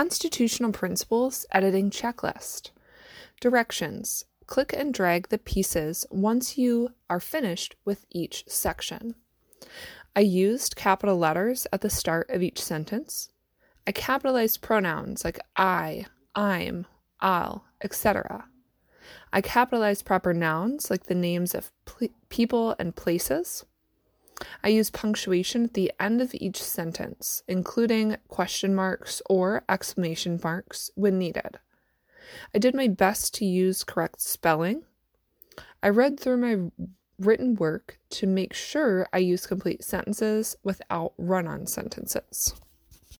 Constitutional Principles Editing Checklist. Directions Click and drag the pieces once you are finished with each section. I used capital letters at the start of each sentence. I capitalized pronouns like I, I'm, I'll, etc. I capitalized proper nouns like the names of pl- people and places. I use punctuation at the end of each sentence, including question marks or exclamation marks when needed. I did my best to use correct spelling. I read through my written work to make sure I use complete sentences without run on sentences.